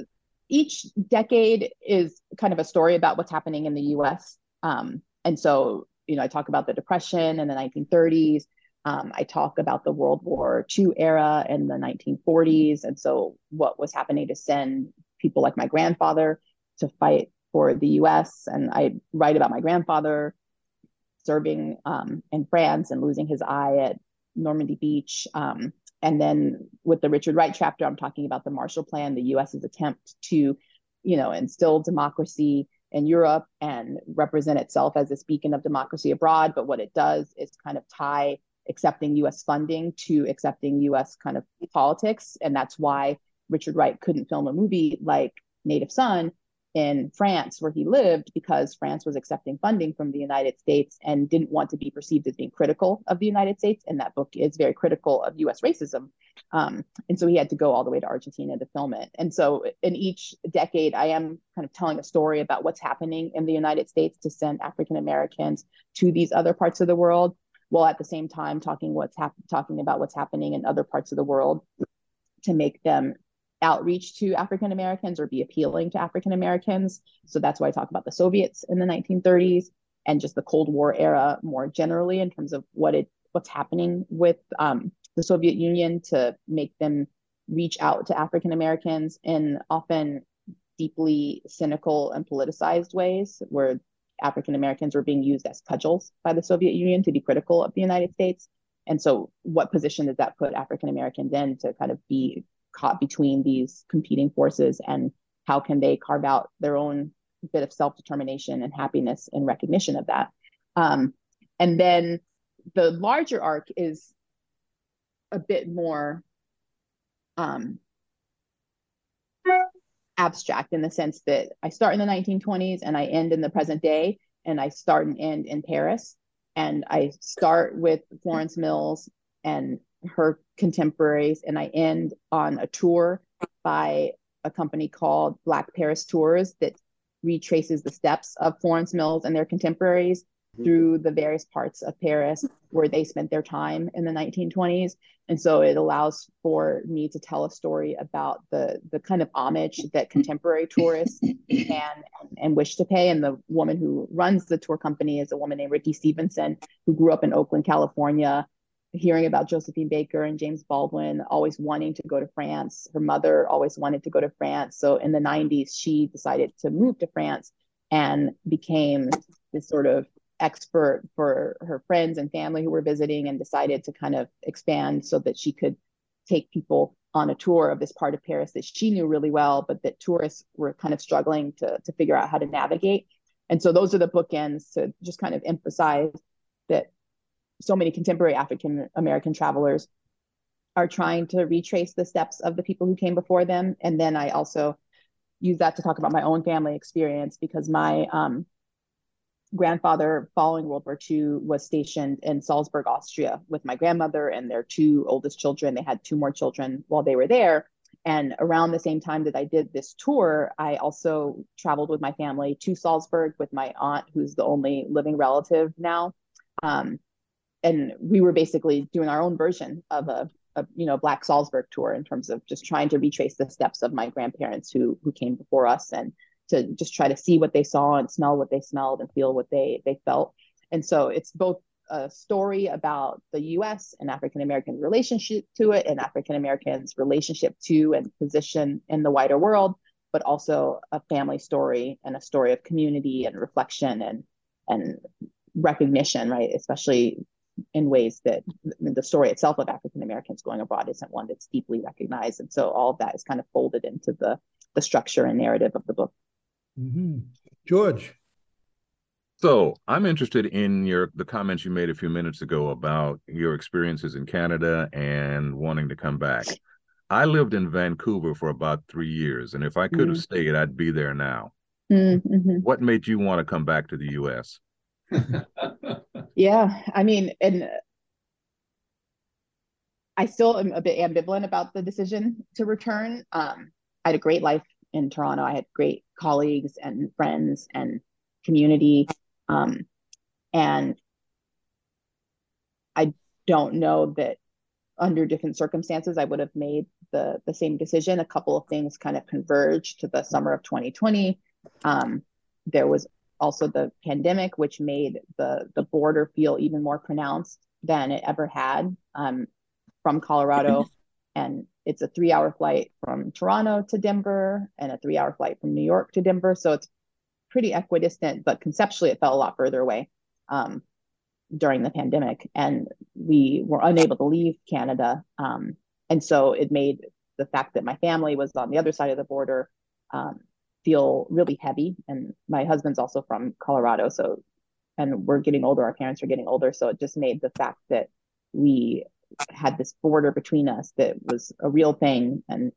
S18: each decade is kind of a story about what's happening in the US. Um, and so, you know, I talk about the Depression in the 1930s. Um, I talk about the World War II era in the 1940s. And so, what was happening to send people like my grandfather to fight for the US. And I write about my grandfather serving um, in France and losing his eye at Normandy Beach. Um, and then with the Richard Wright chapter, I'm talking about the Marshall Plan, the US's attempt to, you know, instill democracy in Europe and represent itself as this beacon of democracy abroad. But what it does is kind of tie accepting US funding to accepting US kind of politics. And that's why Richard Wright couldn't film a movie like Native Son in France where he lived because France was accepting funding from the United States and didn't want to be perceived as being critical of the United States. And that book is very critical of US racism. Um, and so he had to go all the way to Argentina to film it. And so in each decade, I am kind of telling a story about what's happening in the United States to send African Americans to these other parts of the world, while at the same time talking what's hap- talking about what's happening in other parts of the world to make them outreach to African Americans or be appealing to African Americans. So that's why I talk about the Soviets in the 1930s and just the Cold War era more generally in terms of what it what's happening with um, the Soviet Union to make them reach out to African Americans in often deeply cynical and politicized ways, where African Americans were being used as cudgels by the Soviet Union to be critical of the United States. And so, what position does that put African Americans in to kind of be caught between these competing forces and how can they carve out their own bit of self-determination and happiness and recognition of that um, and then the larger arc is a bit more um, abstract in the sense that I start in the 1920s and I end in the present day, and I start and end in Paris. And I start with Florence Mills and her contemporaries, and I end on a tour by a company called Black Paris Tours that retraces the steps of Florence Mills and their contemporaries mm-hmm. through the various parts of Paris where they spent their time in the 1920s. And so it allows for me to tell a story about the the kind of homage that contemporary tourists can and wish to pay. And the woman who runs the tour company is a woman named Ricki Stevenson, who grew up in Oakland, California, hearing about Josephine Baker and James Baldwin, always wanting to go to France. Her mother always wanted to go to France. So in the 90s, she decided to move to France and became this sort of expert for her friends and family who were visiting and decided to kind of expand so that she could take people on a tour of this part of Paris that she knew really well, but that tourists were kind of struggling to, to figure out how to navigate. And so those are the bookends to just kind of emphasize so many contemporary African American travelers are trying to retrace the steps of the people who came before them. And then I also use that to talk about my own family experience because my um, grandfather, following World War II, was stationed in Salzburg, Austria, with my grandmother and their two oldest children. They had two more children while they were there. And around the same time that I did this tour, I also traveled with my family to Salzburg with my aunt, who's the only living relative now. Um, and we were basically doing our own version of a, a, you know Black Salzburg tour in terms of just trying to retrace the steps of my grandparents who who came before us and to just try to see what they saw and smell what they smelled and feel what they they felt. And so it's both a story about the U.S. and African American relationship to it, and African Americans' relationship to and position in the wider world, but also a family story and a story of community and reflection and and recognition, right? Especially in ways that the story itself of African Americans going abroad isn't one that's deeply recognized, and so all of that is kind of folded into the the structure and narrative of the book.
S1: Mm-hmm. George.
S14: So I'm interested in your the comments you made a few minutes ago about your experiences in Canada and wanting to come back. I lived in Vancouver for about three years, and if I could have mm-hmm. stayed, I'd be there now. Mm-hmm. What made you want to come back to the U.S.?
S18: yeah, I mean, and I still am a bit ambivalent about the decision to return. Um, I had a great life in Toronto. I had great colleagues and friends and community. Um, and I don't know that under different circumstances I would have made the the same decision. A couple of things kind of converged to the summer of 2020. Um, there was also the pandemic, which made the the border feel even more pronounced than it ever had um, from Colorado and it's a three hour flight from Toronto to Denver and a three hour flight from New York to Denver. So it's pretty equidistant, but conceptually it felt a lot further away um, during the pandemic. And we were unable to leave Canada. Um, and so it made the fact that my family was on the other side of the border um, feel really heavy. And my husband's also from Colorado, so and we're getting older. Our parents are getting older, so it just made the fact that we had this border between us that was a real thing and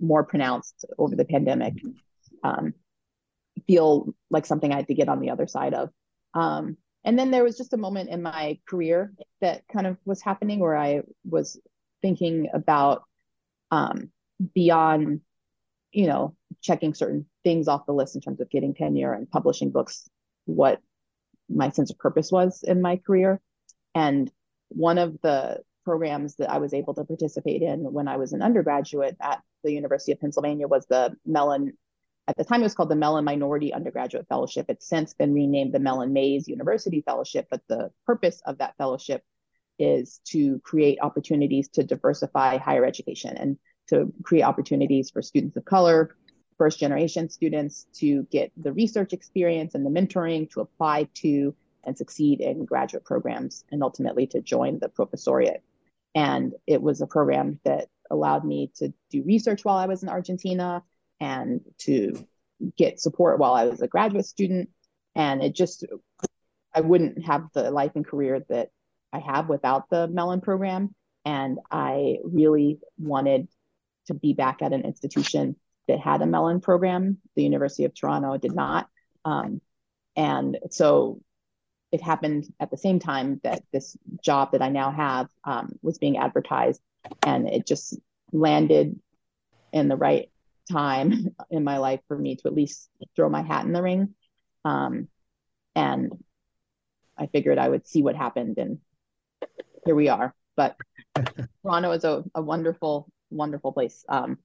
S18: more pronounced over the pandemic. Um, feel like something I had to get on the other side of. Um, and then there was just a moment in my career that kind of was happening where I was thinking about um, beyond, you know, checking certain things off the list in terms of getting tenure and publishing books, what my sense of purpose was in my career. And one of the programs that I was able to participate in when I was an undergraduate at the University of Pennsylvania was the Mellon at the time it was called the Mellon Minority Undergraduate Fellowship. It's since been renamed the Mellon Mays University Fellowship, but the purpose of that fellowship is to create opportunities to diversify higher education and to create opportunities for students of color, first generation students to get the research experience and the mentoring to apply to and succeed in graduate programs and ultimately to join the professoriate. And it was a program that allowed me to do research while I was in Argentina and to get support while I was a graduate student. And it just, I wouldn't have the life and career that I have without the Mellon program. And I really wanted to be back at an institution that had a Mellon program. The University of Toronto did not. Um, and so it happened at the same time that this job that I now have um, was being advertised. And it just landed in the right time in my life for me to at least throw my hat in the ring. Um, and I figured I would see what happened, and here we are. But Toronto is a, a wonderful, wonderful place, um,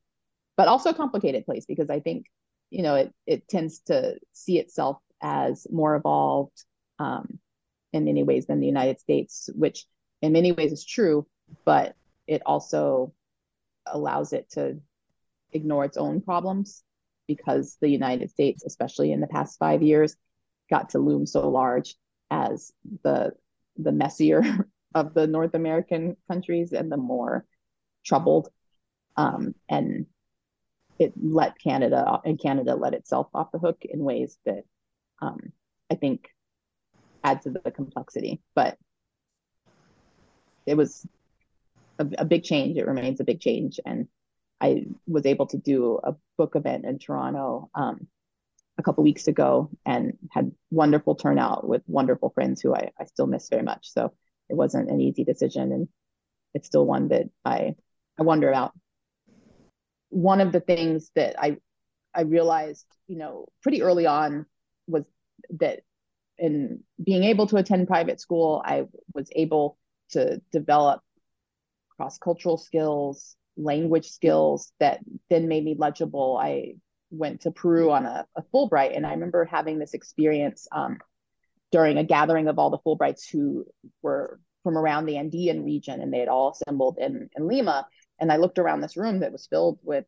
S18: but also a complicated place because I think, you know, it it tends to see itself as more evolved um, in many ways than the United States, which in many ways is true, but it also allows it to ignore its own problems because the United States, especially in the past five years, got to loom so large as the the messier of the North American countries and the more troubled. Um, and it let Canada and Canada let itself off the hook in ways that um, I think add to the complexity. But it was a, a big change. It remains a big change, and I was able to do a book event in Toronto um, a couple weeks ago and had wonderful turnout with wonderful friends who I, I still miss very much. So it wasn't an easy decision, and it's still one that I I wonder about. One of the things that I I realized, you know, pretty early on was that in being able to attend private school, I was able to develop cross cultural skills, language skills that then made me legible. I went to Peru on a, a Fulbright, and I remember having this experience um, during a gathering of all the Fulbrights who were from around the Andean region, and they had all assembled in, in Lima. And I looked around this room that was filled with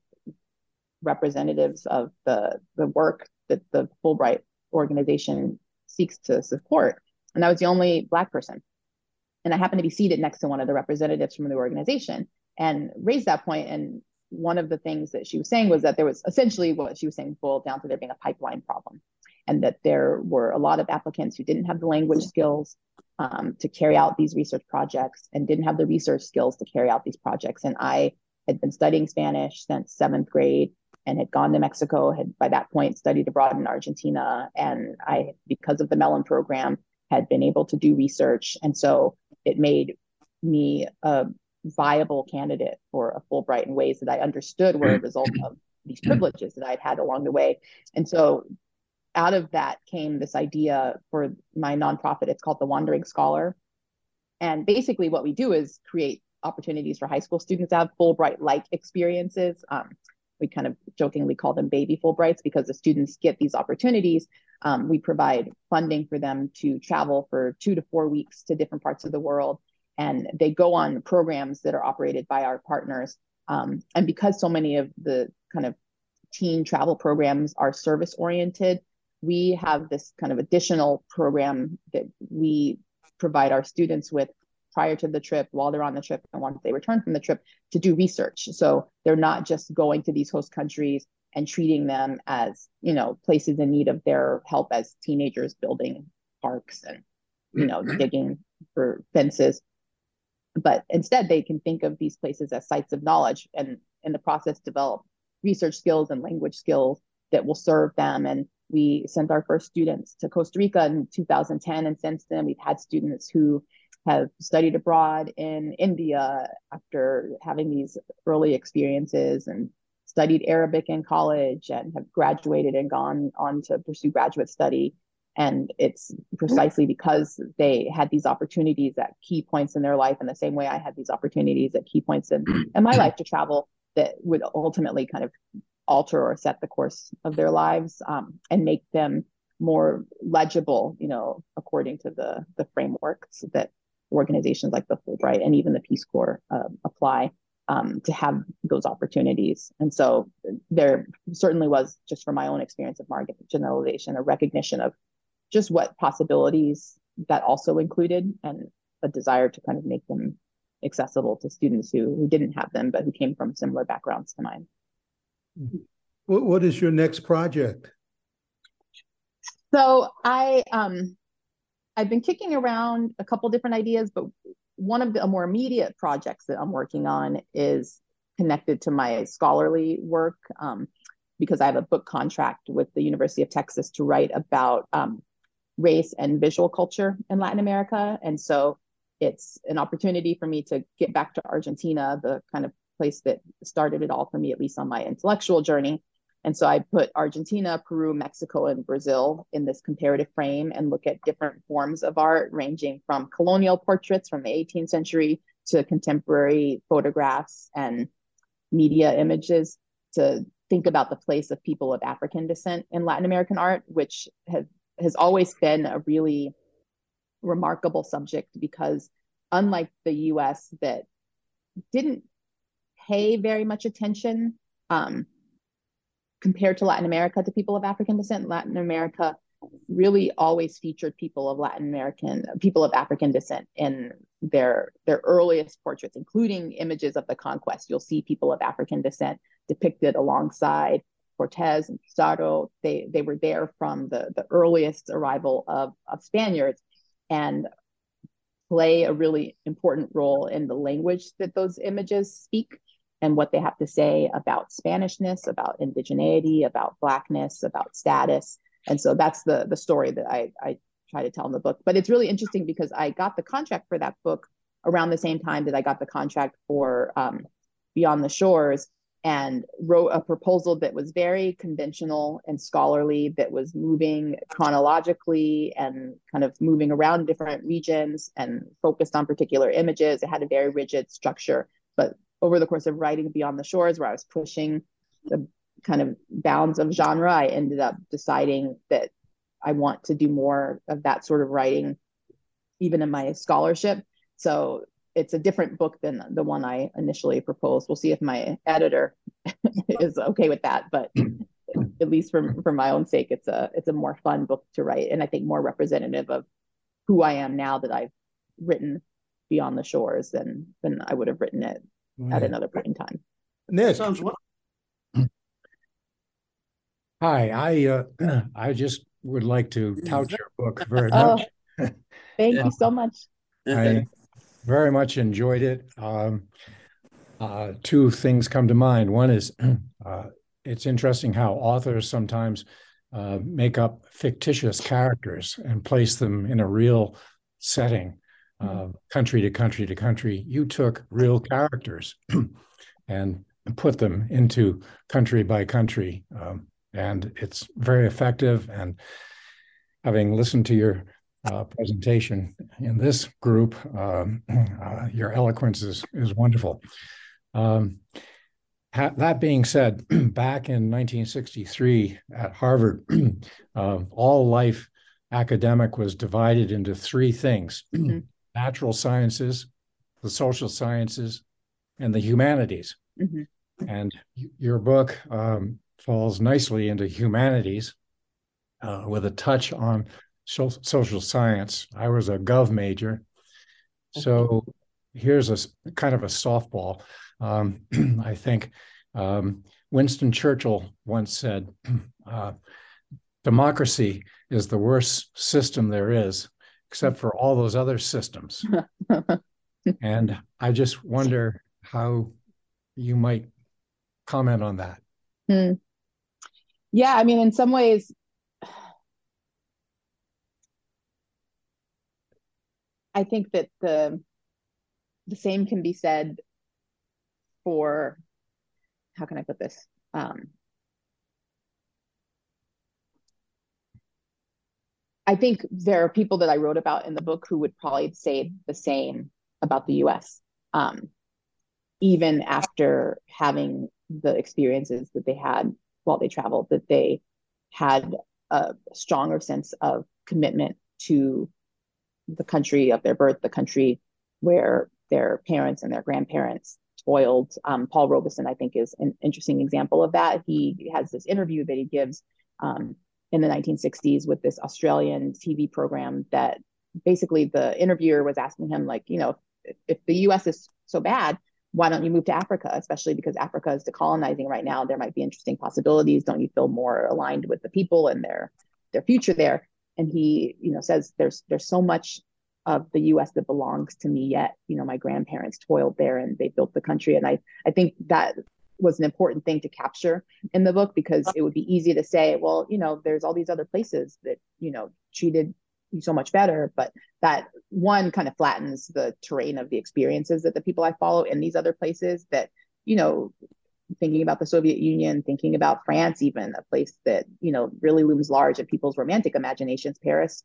S18: representatives of the the work that the Fulbright organization seeks to support, and I was the only Black person. And I happened to be seated next to one of the representatives from the organization and raised that point. And one of the things that she was saying was that there was essentially what she was saying boiled down to there being a pipeline problem and that there were a lot of applicants who didn't have the language skills um, to carry out these research projects and didn't have the research skills to carry out these projects. And I had been studying Spanish since seventh grade and had gone to Mexico, had by that point studied abroad in Argentina. And I, because of the Mellon program, had been able to do research. And so it made me a viable candidate for a Fulbright in ways that I understood were a result of these privileges that I'd had along the way. And so out of that came this idea for my nonprofit. It's called the Wandering Scholar. And basically, what we do is create opportunities for high school students to have Fulbright like experiences. Um, we kind of jokingly call them baby Fulbrights because the students get these opportunities. Um, we provide funding for them to travel for two to four weeks to different parts of the world and they go on programs that are operated by our partners. Um, and because so many of the kind of teen travel programs are service oriented, we have this kind of additional program that we provide our students with prior to the trip, while they're on the trip, and once they return from the trip to do research. So they're not just going to these host countries and treating them as you know places in need of their help as teenagers building parks and you know mm-hmm. digging for fences but instead they can think of these places as sites of knowledge and in the process develop research skills and language skills that will serve them and we sent our first students to costa rica in 2010 and since then we've had students who have studied abroad in india after having these early experiences and studied arabic in college and have graduated and gone on to pursue graduate study. And it's precisely because they had these opportunities at key points in their life, in the same way I had these opportunities at key points in, in my life to travel that would ultimately kind of alter or set the course of their lives um, and make them more legible, you know, according to the the frameworks that organizations like the Fulbright and even the Peace Corps uh, apply um, to have those opportunities. And so there certainly was, just from my own experience of marginalization, a recognition of just what possibilities that also included and a desire to kind of make them accessible to students who, who didn't have them but who came from similar backgrounds to mine.
S1: What, what is your next project?
S18: So I um I've been kicking around a couple different ideas, but one of the more immediate projects that I'm working on is connected to my scholarly work um, because I have a book contract with the University of Texas to write about um, race and visual culture in Latin America. And so it's an opportunity for me to get back to Argentina, the kind of place that started it all for me, at least on my intellectual journey. And so I put Argentina, Peru, Mexico, and Brazil in this comparative frame and look at different forms of art, ranging from colonial portraits from the 18th century to contemporary photographs and media images to think about the place of people of African descent in Latin American art, which have has always been a really remarkable subject because unlike the US that didn't pay very much attention um, compared to Latin America to people of African descent, Latin America really always featured people of Latin American people of African descent in their their earliest portraits, including images of the conquest. You'll see people of African descent depicted alongside Cortez and Pizarro, they, they were there from the, the earliest arrival of, of Spaniards and play a really important role in the language that those images speak and what they have to say about Spanishness, about indigeneity, about blackness, about status. And so that's the the story that I, I try to tell in the book. But it's really interesting because I got the contract for that book around the same time that I got the contract for um, Beyond the Shores and wrote a proposal that was very conventional and scholarly that was moving chronologically and kind of moving around different regions and focused on particular images it had a very rigid structure but over the course of writing beyond the shores where i was pushing the kind of bounds of genre i ended up deciding that i want to do more of that sort of writing even in my scholarship so it's a different book than the one I initially proposed. We'll see if my editor is okay with that, but at least for for my own sake, it's a it's a more fun book to write, and I think more representative of who I am now that I've written Beyond the Shores than than I would have written it right. at another point in time.
S1: Nick.
S15: Sounds well.
S13: Hi, I uh, I just would like to tout your book very much.
S18: Oh, thank you so much.
S13: I very much enjoyed it. Um, uh, two things come to mind. One is uh, it's interesting how authors sometimes uh, make up fictitious characters and place them in a real setting, mm-hmm. country to country to country. You took real characters and put them into country by country. Um, and it's very effective. And having listened to your uh, presentation in this group. Um, uh, your eloquence is, is wonderful. Um, that being said, back in 1963 at Harvard, uh, all life academic was divided into three things mm-hmm. Natural sciences, the social sciences, and the humanities. Mm-hmm. And your book um, falls nicely into humanities uh, with a touch on social science. I was a gov major. So here's a kind of a softball. Um, I think um, Winston Churchill once said, uh, democracy is the worst system there is, except for all those other systems. and I just wonder how you might comment on that.
S18: Hmm. Yeah, I mean, in some ways, I think that the the same can be said for how can I put this? Um, I think there are people that I wrote about in the book who would probably say the same about the US, um, even after having the experiences that they had while they traveled, that they had a stronger sense of commitment to the country of their birth, the country where their parents and their grandparents toiled. Um, Paul Robeson, I think, is an interesting example of that. He has this interview that he gives um, in the 1960s with this Australian TV program that basically the interviewer was asking him, like, you know, if, if the US is so bad, why don't you move to Africa, especially because Africa is decolonizing right now? There might be interesting possibilities. Don't you feel more aligned with the people and their their future there? And he, you know, says there's there's so much of the US that belongs to me yet. You know, my grandparents toiled there and they built the country. And I I think that was an important thing to capture in the book because it would be easy to say, well, you know, there's all these other places that, you know, treated you so much better but that one kind of flattens the terrain of the experiences that the people i follow in these other places that you know thinking about the soviet union thinking about france even a place that you know really looms large in people's romantic imaginations paris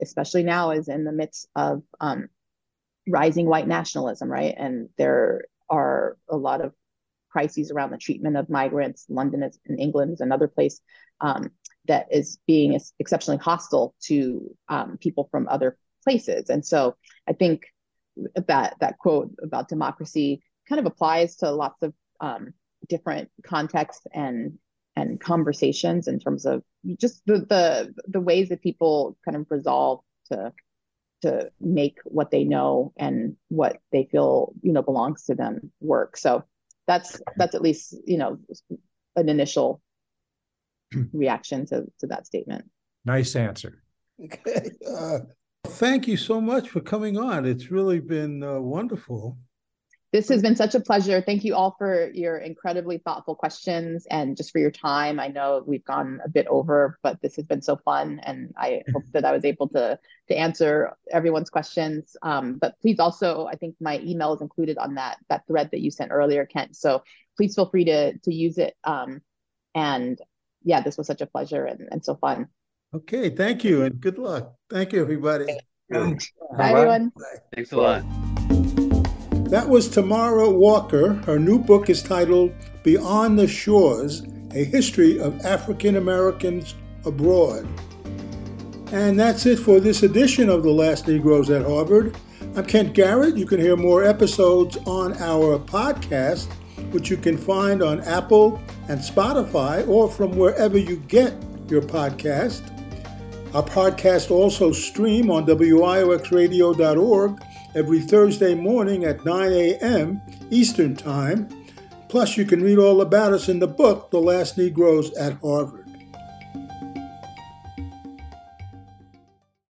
S18: especially now is in the midst of um, rising white nationalism right? And there are a lot of crises around the treatment of migrants london is in england is another place um, that is being exceptionally hostile to um, people from other places. And so I think that that quote about democracy kind of applies to lots of um, different contexts and and conversations in terms of just the, the the ways that people kind of resolve to to make what they know and what they feel you know belongs to them work. So that's that's at least you know an initial reaction to, to that statement.
S13: Nice answer.
S1: Okay. Uh, thank you so much for coming on. It's really been uh, wonderful.
S18: This has been such a pleasure. Thank you all for your incredibly thoughtful questions and just for your time. I know we've gone a bit over, but this has been so fun, and I hope that I was able to to answer everyone's questions. Um, but please also, I think my email is included on that that thread that you sent earlier, Kent. So please feel free to to use it. Um, and yeah, this was such a pleasure and, and so fun.
S1: Okay, thank you and good luck. Thank you, everybody.
S18: Bye, Bye everyone.
S9: Thanks a lot.
S1: That was Tamara Walker. Her new book is titled Beyond the Shores A History of African Americans Abroad. And that's it for this edition of The Last Negroes at Harvard. I'm Kent Garrett. You can hear more episodes on our podcast which you can find on Apple and Spotify or from wherever you get your podcast. Our podcast also stream on WIOXradio.org every Thursday morning at 9 a.m. Eastern Time. Plus, you can read all about us in the book, The Last Negroes at Harvard.